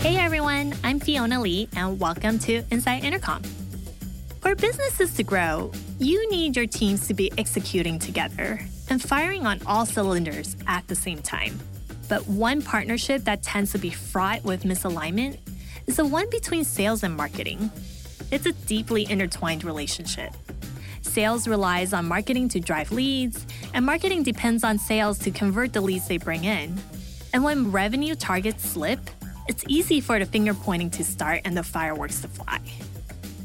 Hey everyone, I'm Fiona Lee, and welcome to Inside Intercom. For businesses to grow, you need your teams to be executing together and firing on all cylinders at the same time. But one partnership that tends to be fraught with misalignment is the one between sales and marketing. It's a deeply intertwined relationship. Sales relies on marketing to drive leads, and marketing depends on sales to convert the leads they bring in. And when revenue targets slip, it's easy for the finger pointing to start and the fireworks to fly.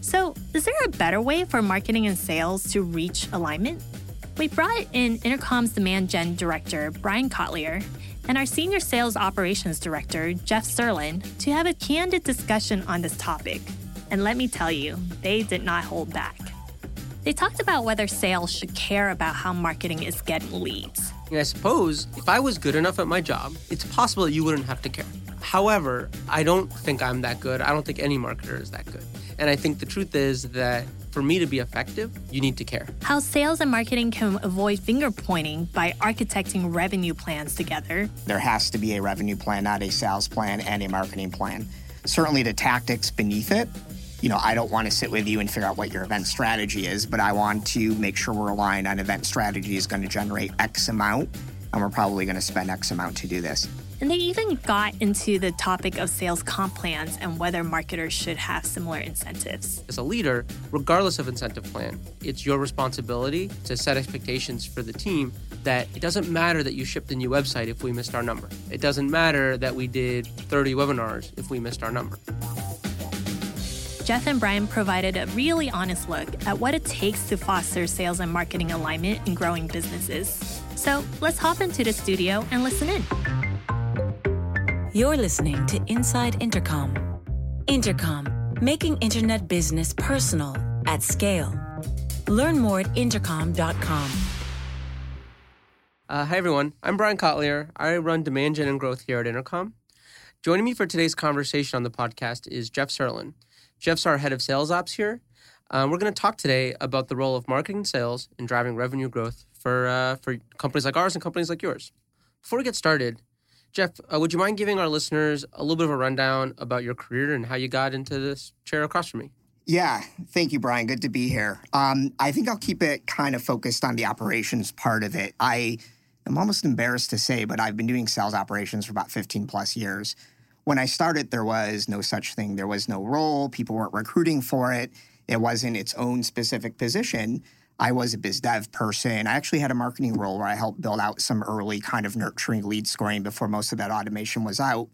So, is there a better way for marketing and sales to reach alignment? We brought in Intercom's demand gen director, Brian Kotlyar, and our senior sales operations director, Jeff Serlin, to have a candid discussion on this topic. And let me tell you, they did not hold back. They talked about whether sales should care about how marketing is getting leads. I suppose if I was good enough at my job, it's possible that you wouldn't have to care. However, I don't think I'm that good. I don't think any marketer is that good. And I think the truth is that for me to be effective, you need to care. How sales and marketing can avoid finger pointing by architecting revenue plans together. There has to be a revenue plan, not a sales plan and a marketing plan. Certainly the tactics beneath it. You know, I don't want to sit with you and figure out what your event strategy is, but I want to make sure we're aligned on event strategy is going to generate X amount, and we're probably going to spend X amount to do this. And they even got into the topic of sales comp plans and whether marketers should have similar incentives. As a leader, regardless of incentive plan, it's your responsibility to set expectations for the team that it doesn't matter that you shipped a new website if we missed our number. It doesn't matter that we did 30 webinars if we missed our number. Jeff and Brian provided a really honest look at what it takes to foster sales and marketing alignment in growing businesses. So let's hop into the studio and listen in. You're listening to Inside Intercom. Intercom, making internet business personal at scale. Learn more at intercom.com. Uh, hi, everyone. I'm Brian Kotlyar. I run demand gen and growth here at Intercom. Joining me for today's conversation on the podcast is Jeff Serlin. Jeff's our head of sales ops here. Um, we're going to talk today about the role of marketing and sales in driving revenue growth for, uh, for companies like ours and companies like yours. Before we get started, Jeff, uh, would you mind giving our listeners a little bit of a rundown about your career and how you got into this chair across from me? Yeah, thank you, Brian. Good to be here. Um, I think I'll keep it kind of focused on the operations part of it. I am almost embarrassed to say, but I've been doing sales operations for about 15 plus years. When I started, there was no such thing. There was no role. People weren't recruiting for it. It wasn't its own specific position. I was a biz dev person. I actually had a marketing role where I helped build out some early kind of nurturing lead scoring before most of that automation was out.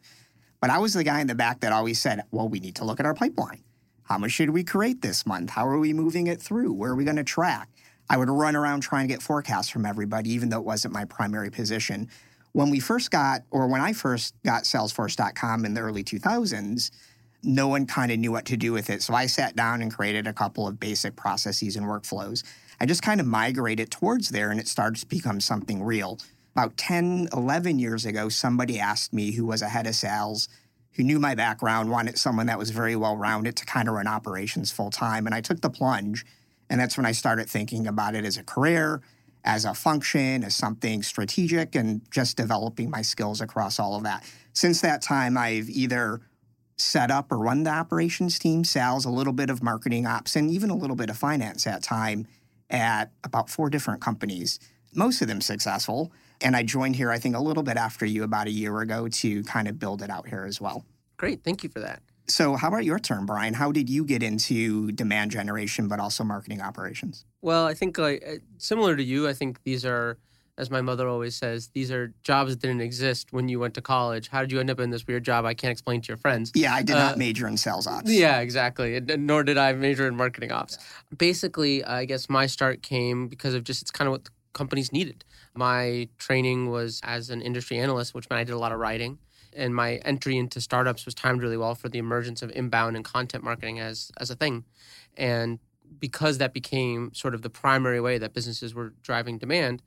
But I was the guy in the back that always said, well, we need to look at our pipeline. How much should we create this month? How are we moving it through? Where are we going to track? I would run around trying to get forecasts from everybody, even though it wasn't my primary position. When we first got, or when I first got Salesforce.com in the early 2000s, no one kind of knew what to do with it. So I sat down and created a couple of basic processes and workflows. I just kind of migrated towards there and it started to become something real. About 10, 11 years ago, somebody asked me who was a head of sales, who knew my background, wanted someone that was very well rounded to kind of run operations full time. And I took the plunge. And that's when I started thinking about it as a career, as a function, as something strategic, and just developing my skills across all of that. Since that time, I've either set up or run the operations team, sales, a little bit of marketing ops, and even a little bit of finance at time at about four different companies, most of them successful. And I joined here, I think, a little bit after you about a year ago to kind of build it out here as well. Great. Thank you for that. So, how about your turn, Brian? How did you get into demand generation, but also marketing operations? Well, I think like uh, similar to you, I think these are as my mother always says, these are jobs that didn't exist when you went to college. How did you end up in this weird job? I can't explain to your friends. Yeah, I did uh, not major in sales ops. Yeah, exactly. Nor did I major in marketing ops. Yeah. Basically, I guess my start came because of just it's kind of what companies needed. My training was as an industry analyst, which meant I did a lot of writing. And my entry into startups was timed really well for the emergence of inbound and content marketing as as a thing. And because that became sort of the primary way that businesses were driving demand,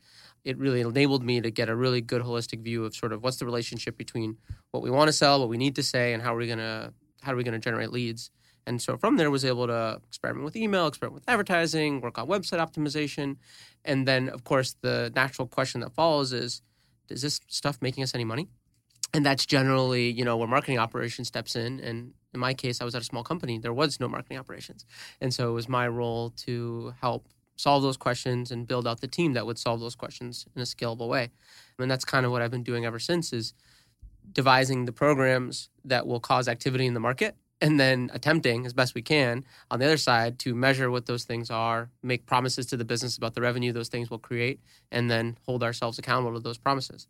it really enabled me to get a really good holistic view of sort of what's the relationship between what we want to sell, what we need to say, and how are we gonna how are we gonna generate leads. And so from there, was able to experiment with email, experiment with advertising, work on website optimization, and then of course the natural question that follows is, is this stuff making us any money? And that's generally, you know, where marketing operations steps in. And in my case, I was at a small company. There was no marketing operations. And so it was my role to help solve those questions and build out the team that would solve those questions in a scalable way. And that's kind of what I've been doing ever since is devising the programs that will cause activity in the market and then attempting as best we can on the other side to measure what those things are, make promises to the business about the revenue those things will create, and then hold ourselves accountable to those promises.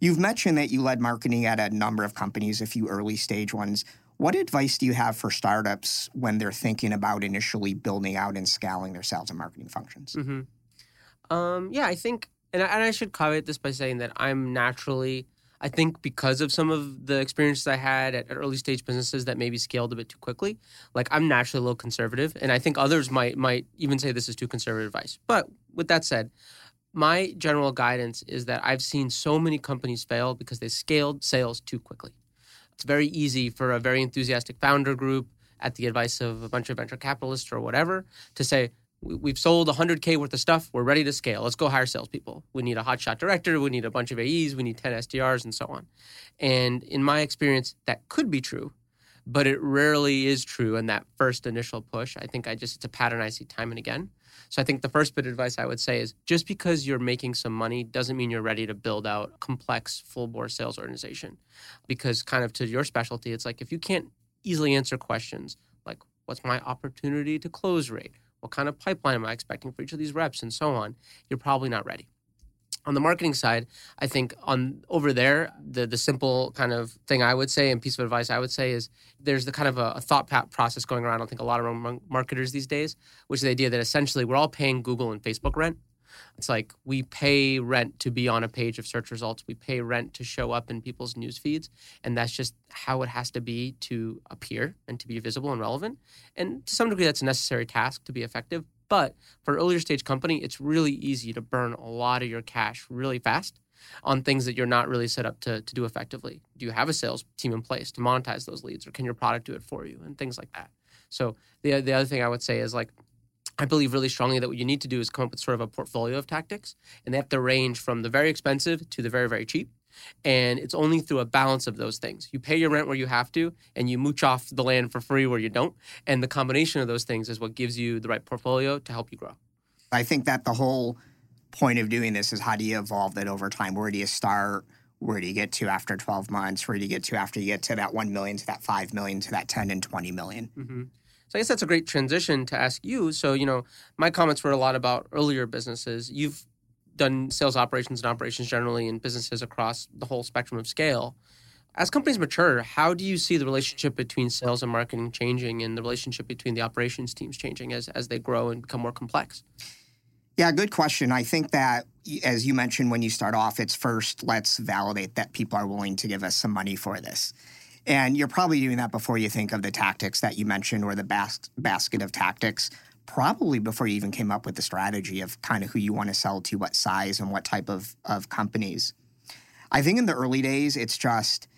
You've mentioned that you led marketing at a number of companies, a few early stage ones. What advice do you have for startups when they're thinking about initially building out and scaling their sales and marketing functions? Mm-hmm. Um, yeah, I think, and I, and I should caveat this by saying that I'm naturally I think because of some of the experiences I had at, early stage businesses that maybe scaled a bit too quickly, like I'm naturally a little conservative, and I think others might might even say this is too conservative advice. But with that said, my general guidance is that I've seen so many companies fail because they scaled sales too quickly. It's very easy for a very enthusiastic founder group at the advice of a bunch of venture capitalists or whatever to say, we've sold 100k worth of stuff. We're ready to scale. Let's go hire salespeople. We need a hotshot director. We need a bunch of aes we need 10 sdrs and so on. And in my experience that could be true but it rarely is true in that first initial push. I think i just it's a pattern i see time and again so i think the first bit of advice i would say is just because you're making some money doesn't mean you're ready to build out a complex full bore sales organization. Because kind of to your specialty it's like if you can't easily answer questions like what's my opportunity to close rate? What kind of pipeline am I expecting for each of these reps, and so on, you're probably not ready. On the marketing side, I think on over there, the the simple kind of thing I would say and piece of advice I would say is there's the kind of a, a thought process going around. I think a lot of marketers these days, which is the idea that essentially we're all paying Google and Facebook rent, it's like we pay rent to be on a page of search results. We pay rent to show up in people's news feeds. And that's just how it has to be to appear and to be visible and relevant. And to some degree, that's a necessary task to be effective. But for an earlier stage company, it's really easy to burn a lot of your cash really fast on things that you're not really set up to, to do effectively. Do you have a sales team in place to monetize those leads, or can your product do it for you, and things like that? So the the other thing I would say is like I believe really strongly that what you need to do is come up with sort of a portfolio of tactics, and they have to range from the very expensive to the very, very cheap. And it's only through a balance of those things. You pay your rent where you have to, and you mooch off the land for free where you don't. And the combination of those things is what gives you the right portfolio to help you grow. I think that the whole point of doing this is how do you evolve that over time? Where do you start? Where do you get to after 12 months? Where do you get to after you get to that 1 million, to that 5 million, to that 10 and 20 million? Mm-hmm. So I guess that's a great transition to ask you. So, you know, my comments were a lot about earlier businesses. You've done sales operations and operations generally in businesses across the whole spectrum of scale. As companies mature, how do you see the relationship between sales and marketing changing and the relationship between the operations teams changing as, as they grow and become more complex? Yeah, good question. I think that, as you mentioned when you start off, it's first let's validate that people are willing to give us some money for this. And you're probably doing that before you think of the tactics that you mentioned or the bas- basket of tactics, probably before you even came up with the strategy of kind of who you want to sell to, what size, and what type of, of companies. I think in the early days, it's just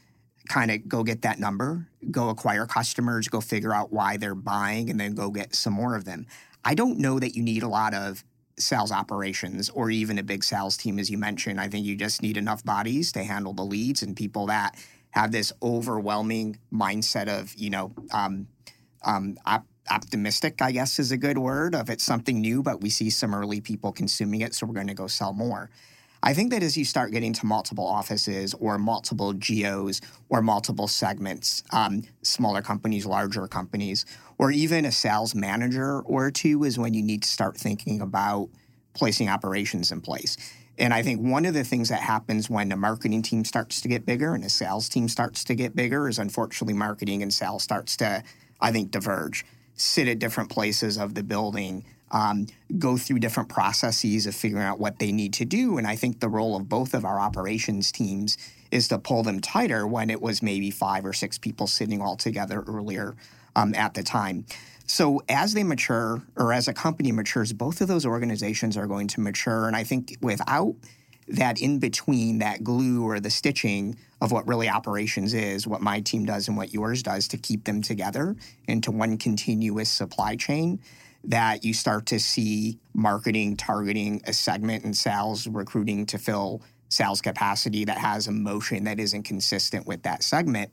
kind of go get that number, go acquire customers, go figure out why they're buying, and then go get some more of them. I don't know that you need a lot of sales operations or even a big sales team, as you mentioned. I think you just need enough bodies to handle the leads and people that have this overwhelming mindset of, you know, um, um, op- optimistic, I guess is a good word, of it's something new, but we see some early people consuming it, so we're going to go sell more. I think that as you start getting to multiple offices or multiple geos or multiple segments, um, smaller companies, larger companies, or even a sales manager or two is when you need to start thinking about placing operations in place. And I think one of the things that happens when the marketing team starts to get bigger and the sales team starts to get bigger is unfortunately marketing and sales starts to, I think, diverge, sit at different places of the building, um, go through different processes of figuring out what they need to do. And I think the role of both of our operations teams is to pull them tighter when it was maybe five or six people sitting all together earlier um, at the time. So as they mature, or as a company matures, both of those organizations are going to mature. And I think without that in between, that glue or the stitching of what really operations is, what my team does and what yours does to keep them together into one continuous supply chain, that you start to see marketing targeting a segment and sales recruiting to fill sales capacity that has a motion that isn't consistent with that segment.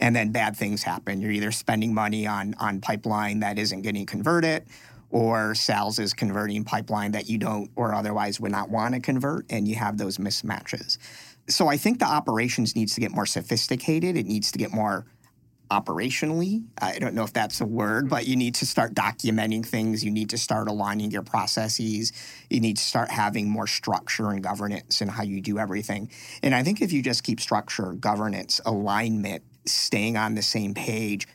And then bad things happen. You're either spending money on, on pipeline that isn't getting converted, or sales is converting pipeline that you don't or otherwise would not want to convert, and you have those mismatches. So I think the operations needs to get more sophisticated. It needs to get more operationally. I don't know if that's a word, but you need to start documenting things. You need to start aligning your processes. You need to start having more structure and governance in how you do everything. And I think if you just keep structure, governance, alignment, staying on the same page,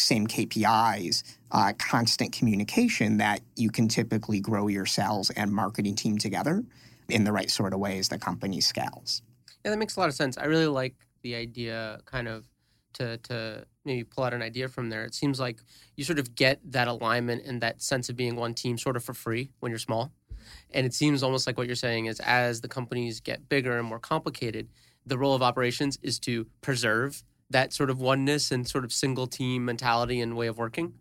same KPIs, uh, constant communication, that you can typically grow your sales and marketing team together in the right sort of way as the company scales. Yeah, that makes a lot of sense. I really like the idea kind of to to maybe pull out an idea from there. It seems like you sort of get that alignment and that sense of being one team sort of for free when you're small. And it seems almost like what you're saying is as the companies get bigger and more complicated, the role of operations is to preserve that sort of oneness and sort of single team mentality and way of working?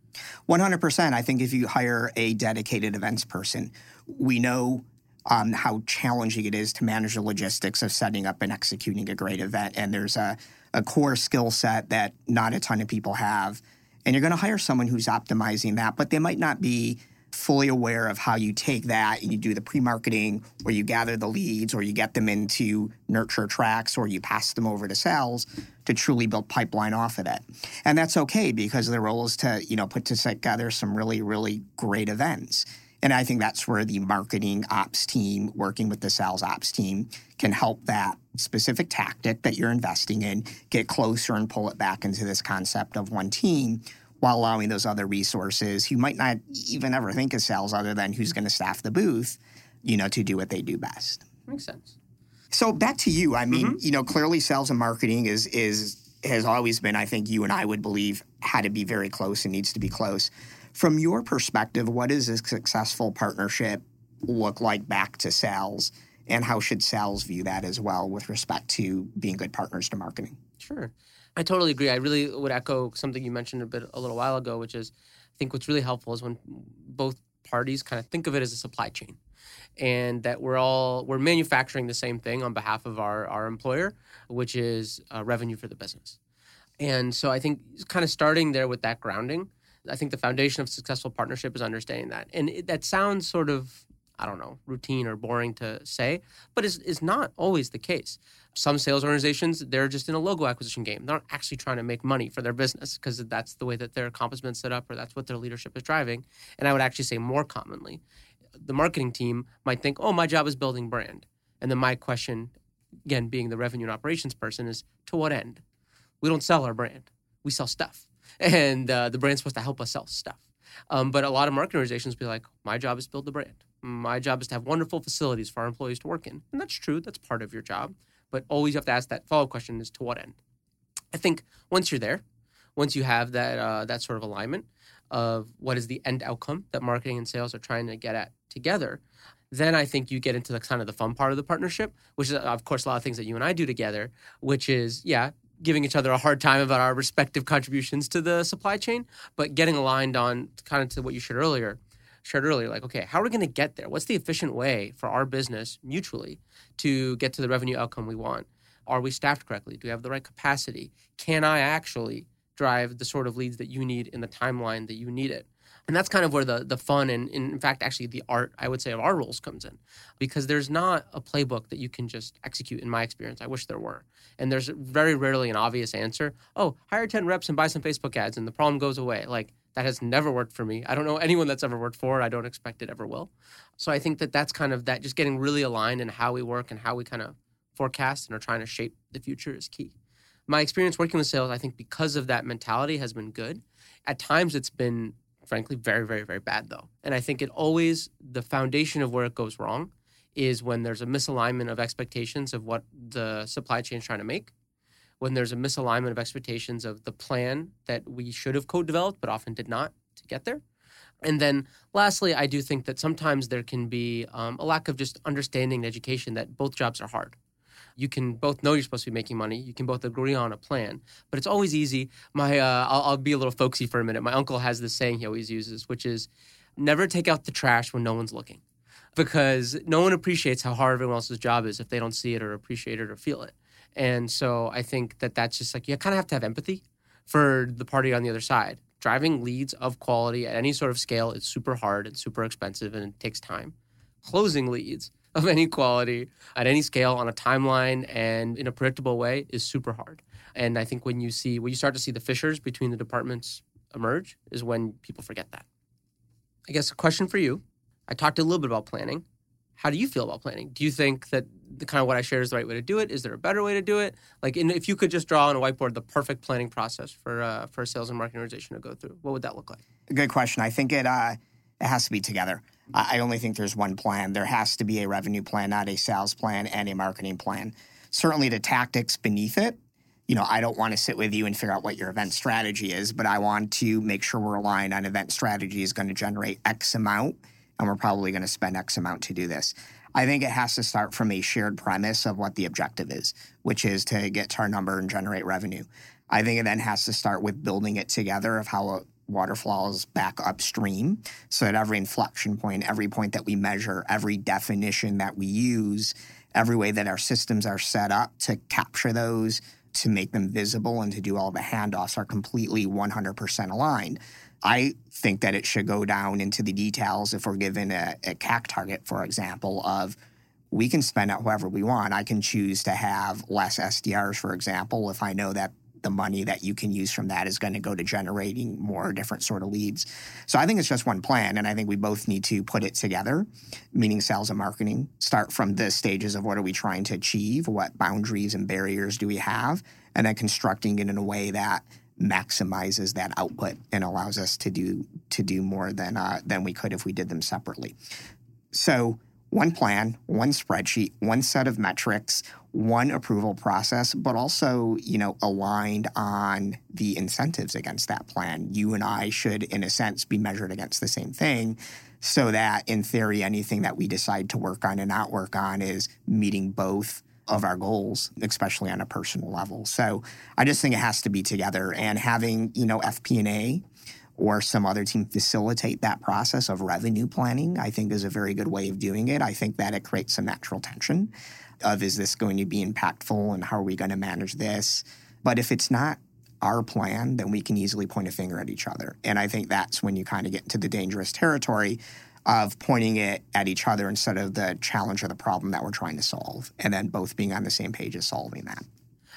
100%. I think if you hire a dedicated events person, we know um, how challenging it is to manage the logistics of setting up and executing a great event. And there's a, a core skill set that not a ton of people have. And you're going to hire someone who's optimizing that, but they might not be fully aware of how you take that and you do the pre-marketing or you gather the leads or you get them into nurture tracks or you pass them over to sales to truly build pipeline off of it. And that's okay because the role is to, you know, put together some really, really great events. And I think that's where the marketing ops team working with the sales ops team can help that specific tactic that you're investing in get closer and pull it back into this concept of one team while allowing those other resources who might not even ever think of sales other than who's going to staff the booth, you know, to do what they do best. Makes sense. So back to you. I mean, mm-hmm. you know, clearly sales and marketing is is has always been, I think you and I would believe, had to be very close and needs to be close. From your perspective, what does a successful partnership look like back to sales? And how should sales view that as well with respect to being good partners to marketing? Sure. I totally agree. I really would echo something you mentioned a bit a little while ago, which is I think what's really helpful is when both parties kind of think of it as a supply chain and that we're all we're manufacturing the same thing on behalf of our our employer which is uh, revenue for the business and so i think kind of starting there with that grounding I think the foundation of successful partnership is understanding that. And it, that sounds sort of, I don't know, routine or boring to say, but is is not always the case. Some sales organizations, they're just in a logo acquisition game. They're not actually trying to make money for their business because that's the way that their accomplishment's set up or that's what their leadership is driving. And I would actually say more commonly, the marketing team might think, oh, my job is building brand. And then my question, again, being the revenue and operations person, is to what end? We don't sell our brand, we sell stuff and uh, the brand's supposed to help us sell stuff. Um, but a lot of marketing organizations be like, my job is build the brand. My job is to have wonderful facilities for our employees to work in. And that's true. That's part of your job. But always you have to ask that follow-up question is to what end? I think once you're there, once you have that uh, that sort of alignment of what is the end outcome that marketing and sales are trying to get at together, then I think you get into the kind of the fun part of the partnership, which is of course a lot of things that you and I do together, which is yeah, giving each other a hard time about our respective contributions to the supply chain, but getting aligned on kind of to what you shared earlier. Shared earlier, like, okay, how are we going to get there? What's the efficient way for our business mutually to get to the revenue outcome we want? Are we staffed correctly? Do we have the right capacity? Can I actually drive the sort of leads that you need in the timeline that you need it? and that's kind of where the the fun and, in fact actually the art i would say of our roles comes in because there's not a playbook that you can just execute in my experience i wish there were and there's very rarely an obvious answer oh hire 10 reps and buy some facebook ads and the problem goes away like that has never worked for me. I don't know anyone that's ever worked for it. I don't expect it ever will. So i think that that's kind of that just getting really aligned in how we work and how we kind of forecast and are trying to shape the future is key. My experience working with sales i think because of that mentality has been good. At times it's been frankly very, very, very bad though. And I think it always, the foundation of where it goes wrong is when there's a misalignment of expectations of what the supply chain is trying to make, when there's a misalignment of expectations of the plan that we should have co developed but often did not to get there. And then lastly, I do think that sometimes there can be um, a lack of just understanding and education that both jobs are hard you can both know you're supposed to be making money. You can both agree on a plan, but it's always easy. My, uh, I'll, I'll be a little folksy for a minute. My uncle has this saying he always uses, which is, "Never take out the trash when no one's looking." because no one appreciates how hard everyone else's job is if they don't see it or appreciate it or feel it. And so I think that that's just like you kind of have to have empathy for the party on the other side. Driving leads of quality at any sort of scale is super hard and super expensive and it takes time. Closing leads of any quality at any scale on a timeline and in a predictable way is super hard. And I think when you see when you start to see the fissures between the departments emerge is when people forget that. I guess a question for you. I talked a little bit about planning. How do you feel about planning? Do you think that the kind of what I shared is the right way to do it? Is there a better way to do it? Like, in, if you could just draw on a whiteboard the perfect planning process for uh, for a sales and marketing organization to go through, what would that look like? Good question. I think it uh, it has to be together. I only think there's one plan. There has to be a revenue plan, not a sales plan, and a marketing plan. Certainly, the tactics beneath it you know, I don't want to sit with you and figure out what your event strategy is, but I want to make sure we're aligned on event strategy is going to generate X amount, and we're probably going to spend X amount to do this. I think it has to start from a shared premise of what the objective is, which is to get to our number and generate revenue. I think it then has to start with building it together of how it water flows back upstream so that every inflection point, every point that we measure, every definition that we use, every way that our systems are set up to capture those to make them visible and to do all the handoffs are completely 100% aligned. I think that it should go down into the details if we're given a, a CAC target, for example, of we can spend it however we want. I can choose to have less SDRs, for example, if I know that the money that you can use from that is going to go to generating more different sort of leads. So I think it's just one plan, and I think we both need to put it together, meaning sales and marketing. Start from the stages of what are we trying to achieve, what boundaries and barriers do we have, and then constructing it in a way that maximizes that output and allows us to do to do more than uh, than we could if we did them separately. So one plan, one spreadsheet, one set of metrics, one approval process, but also, you know, aligned on the incentives against that plan. You and I should, in a sense, be measured against the same thing so that in theory, anything that we decide to work on and not work on is meeting both of our goals, especially on a personal level. So I just think it has to be together and having, you know, FP&A or some other team facilitate that process of revenue planning, I think is a very good way of doing it. I think that it creates some natural tension of is this going to be impactful and how are we going to manage this? But if it's not our plan, then we can easily point a finger at each other. And I think that's when you kind of get into the dangerous territory of pointing it at each other instead of the challenge or the problem that we're trying to solve, and then both being on the same page as solving that.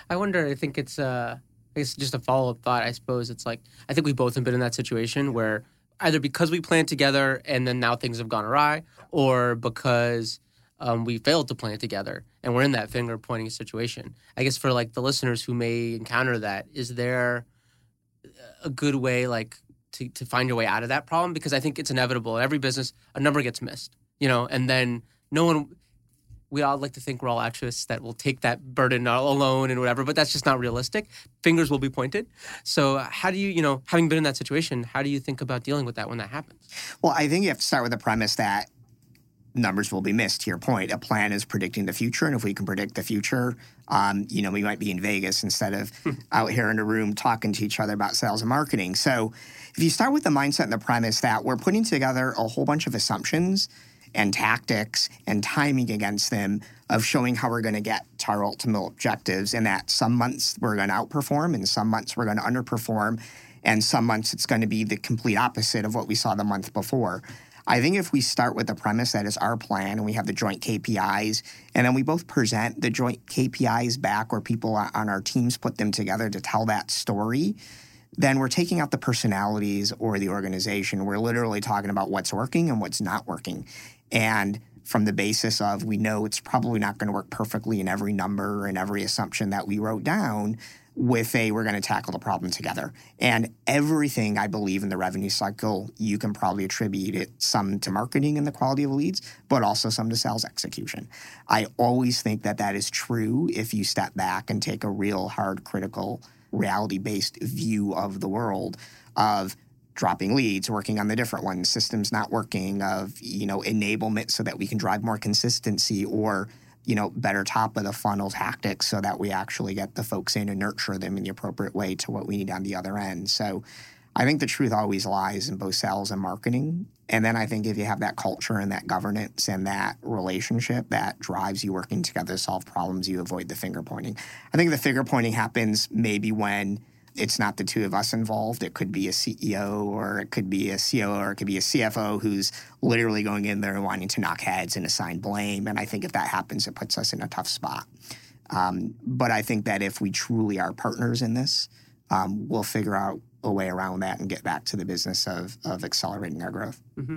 I wonder, I think it's uh it's just a follow up thought. I suppose it's like I think we both have been in that situation where either because we planned together and then now things have gone awry, or because um, we failed to plan together and we're in that finger pointing situation. I guess for like the listeners who may encounter that, is there a good way like to, to find your way out of that problem? Because I think it's inevitable. In every business, a number gets missed, you know, and then no one we all like to think we're all altruists that will take that burden alone and whatever, but that's just not realistic. Fingers will be pointed. So, how do you, you know, having been in that situation, how do you think about dealing with that when that happens? Well, I think you have to start with the premise that numbers will be missed. To your point, a plan is predicting the future, and if we can predict the future, um, you know, we might be in Vegas instead of out here in a room talking to each other about sales and marketing. So, if you start with the mindset and the premise that we're putting together a whole bunch of assumptions and tactics and timing against them of showing how we're going to get to our ultimate objectives and that some months we're going to outperform and some months we're going to underperform and some months it's going to be the complete opposite of what we saw the month before. I think if we start with the premise that is our plan and we have the joint KPIs and then we both present the joint KPIs back or people on our teams put them together to tell that story, then we're taking out the personalities or the organization. We're literally talking about what's working and what's not working. And from the basis of we know it's probably not going to work perfectly in every number and every assumption that we wrote down with a we're going to tackle the problem together. And everything i believe in the revenue cycle you can probably attribute it some to marketing and the quality of leads but also some to sales execution. I always think that that is true if you step back and take a real hard critical reality based view of the world of dropping leads, working on the different ones, systems not working, of you know enablement so that we can drive more consistency or you know better top of the funnel tactics so that we actually get the folks in and nurture them in the appropriate way to what we need on the other end. So I think the truth always lies in both sales and marketing. And then I think if you have that culture and that governance and that relationship that drives you working together to solve problems, you avoid the finger pointing. I think the finger pointing happens maybe when it's not the two of us involved. It could be a CEO or it could be a COO or it could be a CFO who's literally going in there and wanting to knock heads and assign blame. And I think if that happens, it puts us in a tough spot. Um, but I think that if we truly are partners in this, um, we'll figure out a way around that and get back to the business of, of accelerating our growth. Mm-hmm.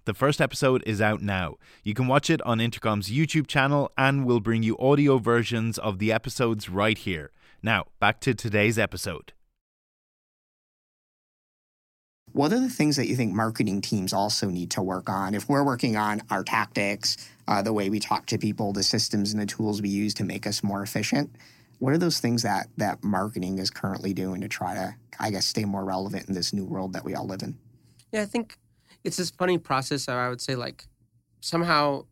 The first episode is out now. You can watch it on Intercom's YouTube channel and we'll bring you audio versions of the episodes right here. Now, back to today's episode. What are the things that you think marketing teams also need to work on? If we're working on our tactics, uh, the way we talk to people, the systems and the tools we use to make us more efficient, what are those things that that marketing is currently doing to try to, I guess, stay more relevant in this new world that we all live in? Yeah, I think it's this funny process of I would say like somehow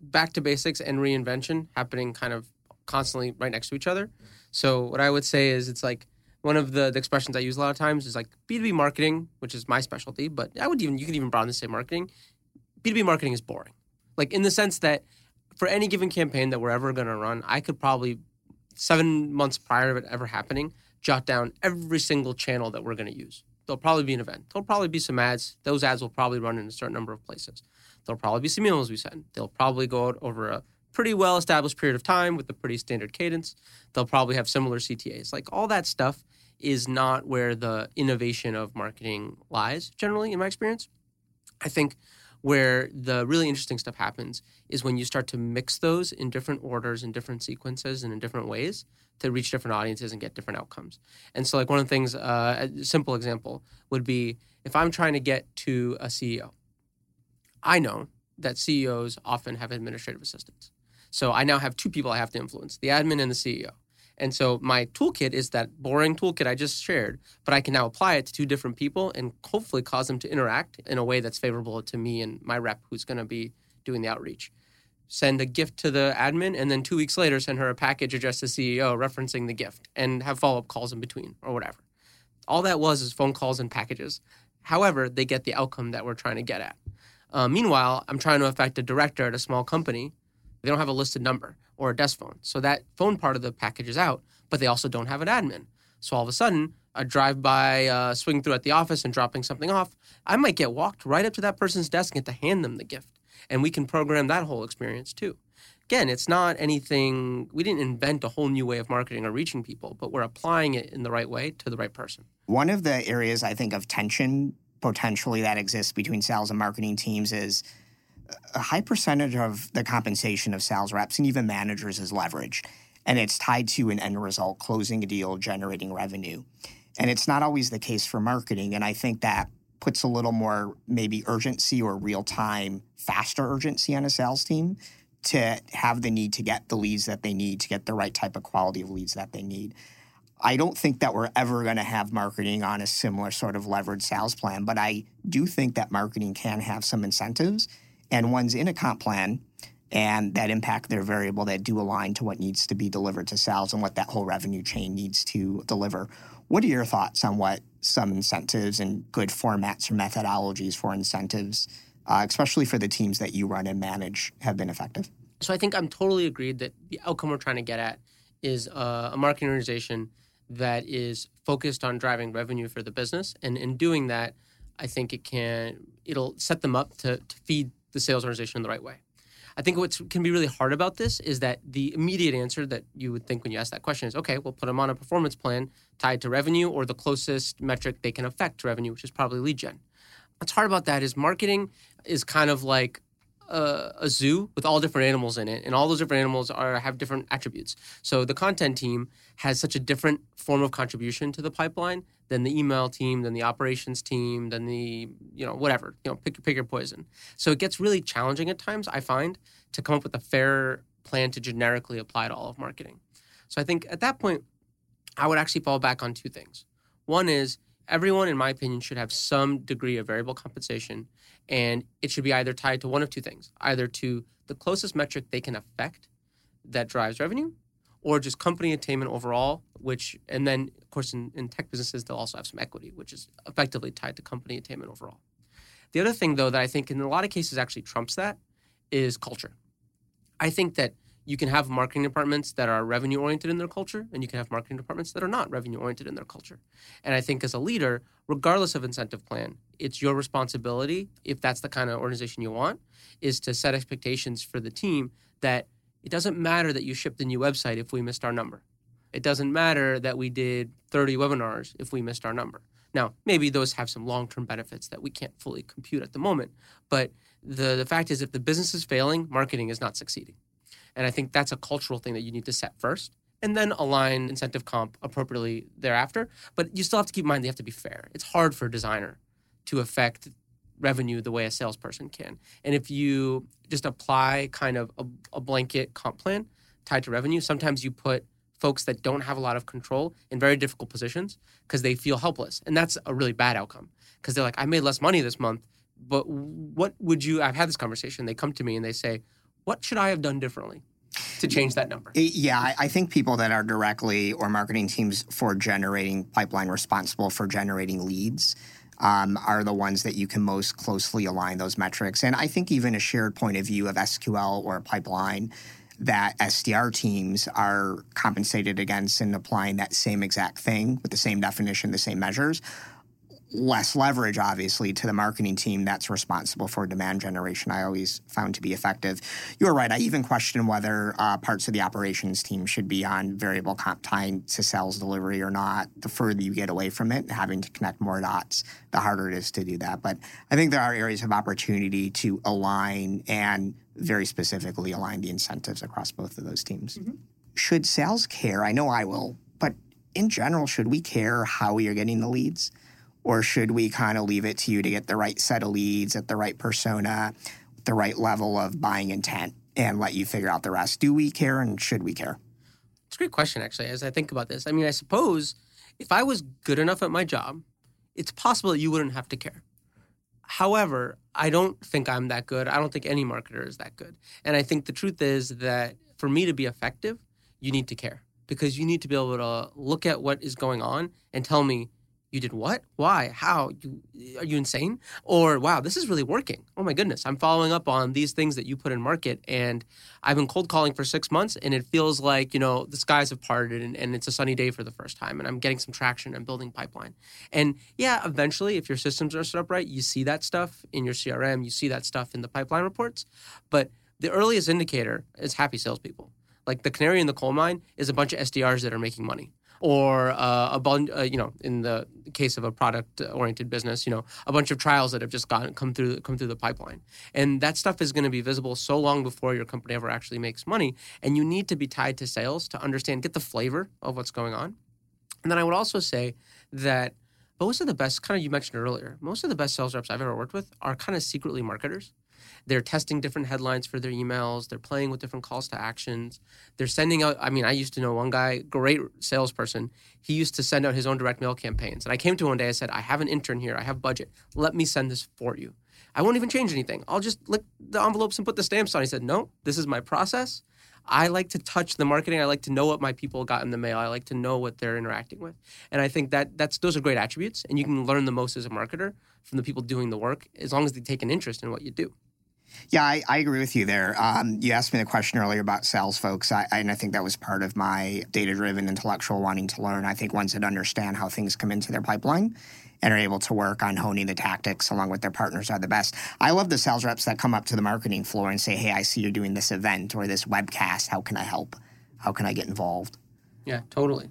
back to basics and reinvention happening kind of constantly right next to each other. So what I would say is it's like one of the, the expressions I use a lot of times is like B2B marketing, which is my specialty, but I would even you could even broaden this say marketing. B2B marketing is boring. Like in the sense that for any given campaign that we're ever gonna run, I could probably seven months prior to it ever happening, jot down every single channel that we're gonna use. There'll probably be an event. There'll probably be some ads. Those ads will probably run in a certain number of places. There'll probably be some emails we send. They'll probably go out over a pretty well established period of time with a pretty standard cadence. They'll probably have similar CTAs. Like all that stuff is not where the innovation of marketing lies, generally, in my experience. I think where the really interesting stuff happens is when you start to mix those in different orders and different sequences and in different ways to reach different audiences and get different outcomes. And so, like one of the things, uh, a simple example would be if I'm trying to get to a CEO, I know that CEOs often have administrative assistants. So I now have two people I have to influence: the admin and the CEO. And so my toolkit is that boring toolkit I just shared, but I can now apply it to two different people and hopefully cause them to interact in a way that's favorable to me and my rep who's going to be doing the outreach send a gift to the admin, and then two weeks later send her a package addressed to CEO referencing the gift and have follow up calls in between or whatever. All that was is phone calls and packages. However, they get the outcome that we're trying to get at. Uh, meanwhile, I'm trying to affect a director at a small company. They don't have a listed number or a desk phone. So that phone part of the package is out, but they also don't have an admin. So all of a sudden, a drive by uh, swing through at the office and dropping something off, I might get walked right up to that person's desk and get to hand them the gift and we can program that whole experience too. Again, it's not anything, we didn't invent a whole new way of marketing or reaching people, but we're applying it in the right way to the right person. One of the areas I think of tension potentially that exists between sales and marketing teams is a high percentage of the compensation of sales reps and even managers is leverage. And it's tied to an end result, closing a deal, generating revenue. And it's not always the case for marketing. And I think that puts a little more maybe urgency or real time, faster urgency on a sales team to have the need to get the leads that they need to get the right type of quality of leads that they need. I don't think that we're ever going to have marketing on a similar sort of leveraged sales plan, but I do think that marketing can have some incentives and ones in a comp plan and that impact their variable that do align to what needs to be delivered to sales and what that whole revenue chain needs to deliver. What are your thoughts on what some incentives and good formats or methodologies for incentives, uh, especially for the teams that you run and manage, have been effective? So I think I'm totally agreed that the outcome we're trying to get at is uh, a marketing organization that is focused on driving revenue for the business, and in doing that, I think it can it'll set them up to, to feed the sales organization in the right way. I think what can be really hard about this is that the immediate answer that you would think when you ask that question is, okay, we'll put them on a performance plan tied to revenue or the closest metric they can affect to revenue, which is probably lead gen. What's hard about that is marketing is kind of like a, a, zoo with all different animals in it, and all those different animals are have different attributes. So the content team has such a different form of contribution to the pipeline than the email team, than the operations team, than the you know whatever you know pick pick your poison. So it gets really challenging at times. I find to come up with a fair plan to generically apply to all of marketing. So I think at that point, I would actually fall back on two things. One is everyone, in my opinion, should have some degree of variable compensation, and it should be either tied to one of two things either to the closest metric they can affect that drives revenue, or just company attainment overall, which, and then, of course, in, in tech businesses, they'll also have some equity, which is effectively tied to company attainment overall. The other thing, though, that I think in a lot of cases actually trumps that is culture. I think that you can have marketing departments that are revenue oriented in their culture, and you can have marketing departments that are not revenue oriented in their culture. And I think as a leader, regardless of incentive plan, it's your responsibility, if that's the kind of organization you want, is to set expectations for the team that it doesn't matter that you shipped a new website if we missed our number. It doesn't matter that we did 30 webinars if we missed our number. Now, maybe those have some long term benefits that we can't fully compute at the moment. But the, the fact is, if the business is failing, marketing is not succeeding. And I think that's a cultural thing that you need to set first and then align incentive comp appropriately thereafter. But you still have to keep in mind they have to be fair. It's hard for a designer to affect revenue the way a salesperson can. And if you just apply kind of a, a blanket comp plan tied to revenue, sometimes you put folks that don't have a lot of control in very difficult positions because they feel helpless. And that's a really bad outcome because they're like, I made less money this month, but what would you? I've had this conversation. They come to me and they say, what should I have done differently? to change that number? Yeah, I think people that are directly or marketing teams for generating pipeline responsible for generating leads um, are the ones that you can most closely align those metrics. And I think even a shared point of view of SQL or a pipeline that SDR teams are compensated against and applying that same exact thing with the same definition, the same measures less leverage, obviously, to the marketing team that's responsible for demand generation. I always found to be effective. You are right. I even question whether uh, parts of the operations team should be on variable comp time to sales delivery or not. The further you get away from it, having to connect more dots, the harder it is to do that. But I think there are areas of opportunity to align and very specifically align the incentives across both of those teams. Mm-hmm. Should sales care? I know I will, but in general, should we care how we are getting the leads? Or should we kind of leave it to you to get the right set of leads at the right persona, the right level of buying intent, and let you figure out the rest? Do we care and should we care? It's a great question, actually, as I think about this. I mean, I suppose if I was good enough at my job, it's possible that you wouldn't have to care. However, I don't think I'm that good. I don't think any marketer is that good. And I think the truth is that for me to be effective, you need to care because you need to be able to look at what is going on and tell me you did what? Why? How? You are you insane? Or wow, this is really working. Oh my goodness, I'm following up on these things that you put in market, and I've been cold calling for six months, and it feels like you know the skies have parted, and, and it's a sunny day for the first time, and I'm getting some traction. I'm building pipeline, and yeah, eventually, if your systems are set up right, you see that stuff in your CRM, you see that stuff in the pipeline reports, but the earliest indicator is happy salespeople. Like the canary in the coal mine is a bunch of SDRs that are making money or uh, a bunch, uh, you know, in the case of a product-oriented business, you know, a bunch of trials that have just gotten come through come through the pipeline, and that stuff is going to be visible so long before your company ever actually makes money, and you need to be tied to sales to understand, get the flavor of what's going on, and then I would also say that most of the best, kind of you mentioned earlier, most of the best sales reps I've ever worked with are kind of secretly marketers. They're testing different headlines for their emails. They're playing with different calls to actions. They're sending out. I mean, I used to know one guy, great salesperson. He used to send out his own direct mail campaigns. And I came to him one day. I said, "I have an intern here. I have budget. Let me send this for you. I won't even change anything. I'll just lick the envelopes and put the stamps on." He said, "No, this is my process." I like to touch the marketing. I like to know what my people got in the mail. I like to know what they're interacting with. And I think that that's those are great attributes and you can learn the most as a marketer from the people doing the work as long as they take an interest in what you do. Yeah, I, I agree with you there. Um, you asked me the question earlier about sales folks, I, and I think that was part of my data driven intellectual wanting to learn. I think ones that understand how things come into their pipeline and are able to work on honing the tactics along with their partners are the best. I love the sales reps that come up to the marketing floor and say, Hey, I see you're doing this event or this webcast. How can I help? How can I get involved? Yeah, totally.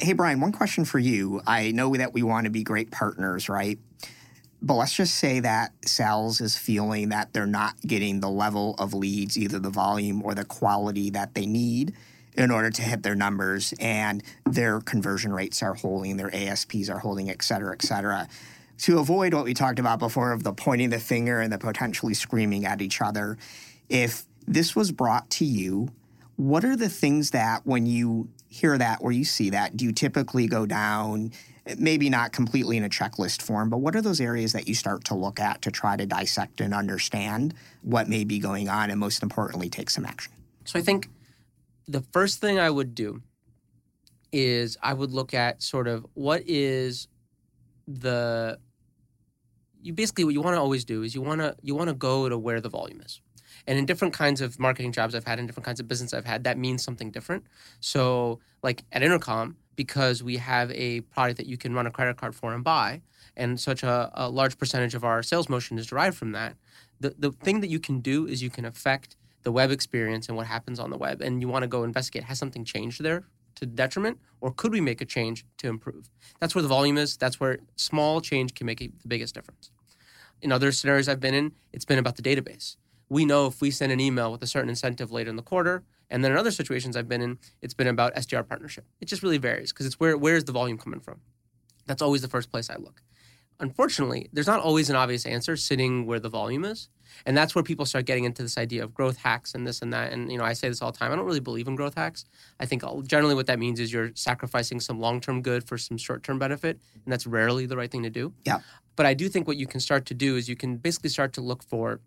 Hey, Brian, one question for you. I know that we want to be great partners, right? But let's just say that sales is feeling that they're not getting the level of leads, either the volume or the quality that they need in order to hit their numbers and their conversion rates are holding, their ASPs are holding, et cetera, et cetera. To avoid what we talked about before of the pointing the finger and the potentially screaming at each other, if this was brought to you, what are the things that when you hear that or you see that, do you typically go down, maybe not completely in a checklist form, but what are those areas that you start to look at to try to dissect and understand what may be going on and most importantly, take some action? So I think the first thing I would do is I would look at sort of what is the you basically what you want to always do is you want to you want to go to where the volume is. And in different kinds of marketing jobs I've had, in different kinds of business I've had, that means something different. So, like at Intercom, because we have a product that you can run a credit card for and buy, and such a, a large percentage of our sales motion is derived from that, the, the thing that you can do is you can affect the web experience and what happens on the web, and you want to go investigate has something changed there to detriment, or could we make a change to improve? That's where the volume is. That's where small change can make a, the biggest difference. In other scenarios I've been in, it's been about the database. We know if we send an email with a certain incentive later in the quarter, and then in other situations I've been in, it's been about SDR partnership. It just really varies because it's where where is the volume coming from? That's always the first place I look unfortunately, there's not always an obvious answer sitting where the volume is. And that's where people start getting into this idea of growth hacks and this and that. And, you know, I say this all the time. I don't really believe in growth hacks. I think generally what that means is you're sacrificing some long term good for some short term benefit. And that's rarely the right thing to do. Yeah. But I do think what you can start to do is you can basically start to look for,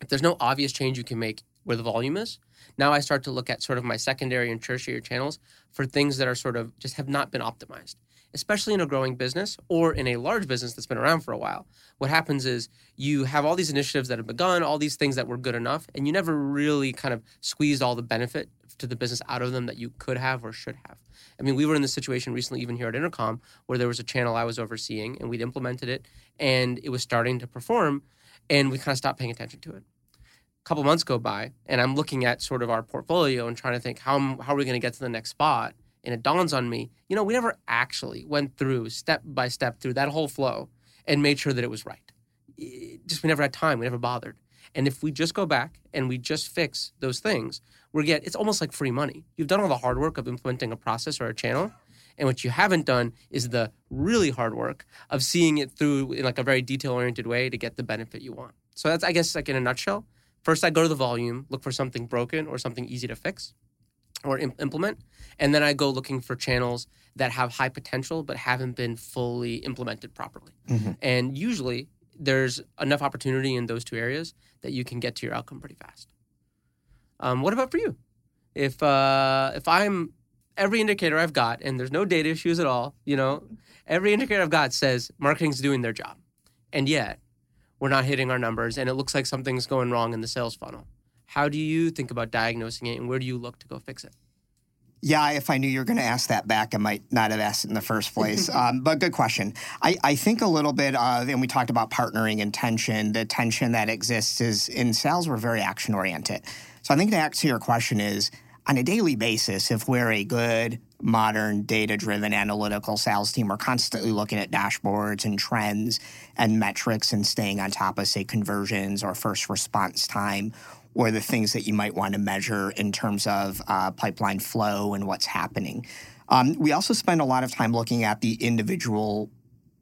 if there's no obvious change you can make where the volume is, now I start to look at sort of my secondary and tertiary channels for things that are sort of just have not been optimized especially in a growing business or in a large business that's been around for a while, what happens is you have all these initiatives that have begun, all these things that were good enough, and you never really kind of squeezed all the benefit to the business out of them that you could have or should have. I mean, we were in this situation recently, even here at Intercom, where there was a channel I was overseeing and we'd implemented it and it was starting to perform, and we kind of stopped paying attention to it. Couple months go by, and I'm looking at sort of our portfolio and trying to think how, how are we going to get to the next spot? and it dawns on me, you know, we never actually went through step by step through that whole flow and made sure that it was right. It just we never had time, we never bothered. And if we just go back and we just fix those things, we get it's almost like free money. You've done all the hard work of implementing a process or a channel, and what you haven't done is the really hard work of seeing it through in like a very detail oriented way to get the benefit you want. So that's I guess like in a nutshell. First, I go to the volume, look for something broken or something easy to fix or implement. And then I go looking for channels that have high potential but haven't been fully implemented properly. Mm-hmm. And usually there's enough opportunity in those two areas that you can get to your outcome pretty fast. Um, what about for you? If uh, if I'm every indicator I've got, and there's no data issues at all, you know, every indicator I've got says marketing's doing their job, and yet we're not hitting our numbers, and it looks like something's going wrong in the sales funnel. How do you think about diagnosing it, and where do you look to go fix it? Yeah, if I knew you were going to ask that back, I might not have asked it in the first place. um, but good question. I, I think a little bit of, and we talked about partnering and tension. The tension that exists is in sales, we're very action oriented. So I think to answer to your question is on a daily basis, if we're a good, modern, data driven, analytical sales team, we're constantly looking at dashboards and trends and metrics and staying on top of, say, conversions or first response time or the things that you might want to measure in terms of uh, pipeline flow and what's happening. Um, we also spend a lot of time looking at the individual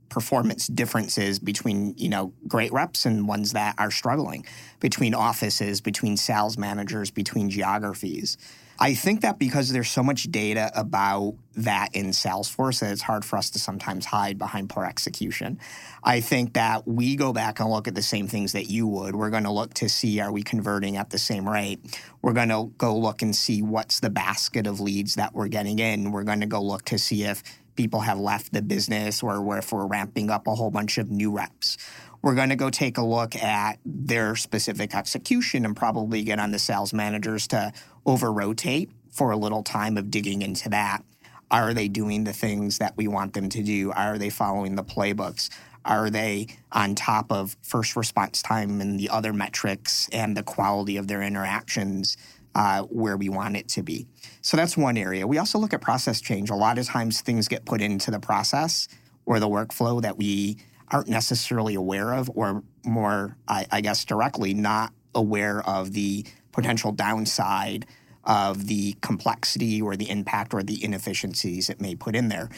performance differences between you know great reps and ones that are struggling between offices between sales managers between geographies. I think that because there's so much data about that in salesforce that it's hard for us to sometimes hide behind poor execution. I think that we go back and look at the same things that you would. We're going to look to see are we converting at the same rate? We're going to go look and see what's the basket of leads that we're getting in. We're going to go look to see if people have left the business or if we're ramping up a whole bunch of new reps. We're going to go take a look at their specific execution and probably get on the sales managers to over rotate for a little time of digging into that. Are they doing the things that we want them to do? Are they following the playbooks? Are they on top of first response time and the other metrics and the quality of their interactions uh, where we want it to be? So that's one area. We also look at process change. A lot of times things get put into the process or the workflow that we aren't necessarily aware of, or more, I, I guess, directly not aware of the potential downside of the complexity or the impact or the inefficiencies it may put in there.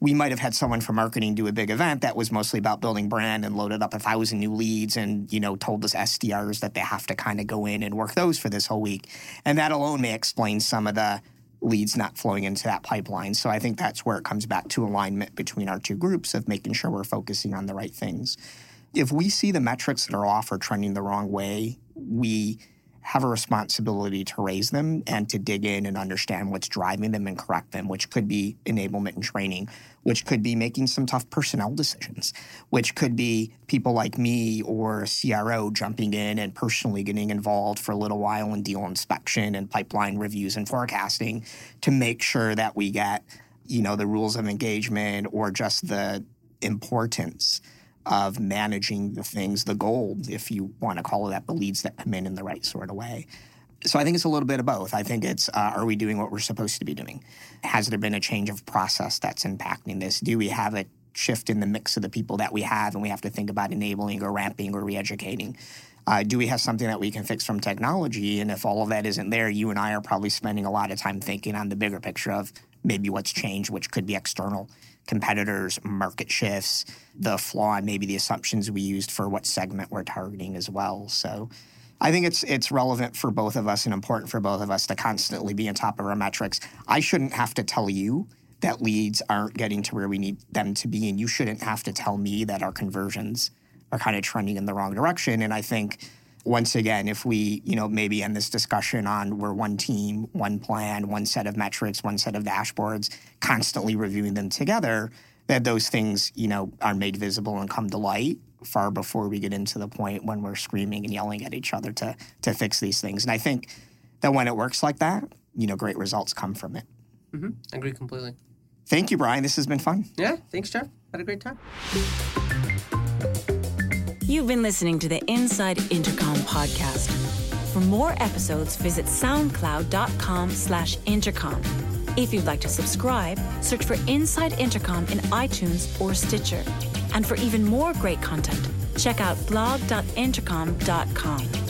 We might have had someone from marketing do a big event that was mostly about building brand and loaded up a thousand new leads and, you know, told us SDRs that they have to kind of go in and work those for this whole week. And that alone may explain some of the leads not flowing into that pipeline. So I think that's where it comes back to alignment between our two groups of making sure we're focusing on the right things. If we see the metrics that are off or trending the wrong way, we have a responsibility to raise them and to dig in and understand what's driving them and correct them, which could be enablement and training, which could be making some tough personnel decisions, which could be people like me or a CRO jumping in and personally getting involved for a little while in deal inspection and pipeline reviews and forecasting to make sure that we get, you know, the rules of engagement or just the importance of managing the things, the gold, if you want to call it that, the leads that come in in the right sort of way. So I think it's a little bit of both. I think it's uh, are we doing what we're supposed to be doing? Has there been a change of process that's impacting this? Do we have a shift in the mix of the people that we have and we have to think about enabling or ramping or re-educating? Uh, do we have something that we can fix from technology? And if all of that isn't there, you and I are probably spending a lot of time thinking on the bigger picture of maybe what's changed, which could be external competitors, market shifts, the flaw in maybe the assumptions we used for what segment we're targeting as well. So I think it's it's relevant for both of us and important for both of us to constantly be on top of our metrics. I shouldn't have to tell you that leads aren't getting to where we need them to be, and you shouldn't have to tell me that our conversions are kind of trending in the wrong direction. And I think once again, if we, you know, maybe end this discussion on we're one team, one plan, one set of metrics, one set of dashboards, constantly reviewing them together, that those things, you know, are made visible and come to light far before we get into the point when we're screaming and yelling at each other to to fix these things. And I think that when it works like that, you know, great results come from it. Mm-hmm. I agree completely. Thank you, Brian. This has been fun. Yeah, thanks, Jeff. Had a great time. You've been listening to the Inside Intercom podcast. For more episodes, visit soundcloud.com slash intercom. If you'd like to subscribe, search for Inside Intercom in iTunes or Stitcher. And for even more great content, check out blog.intercom.com.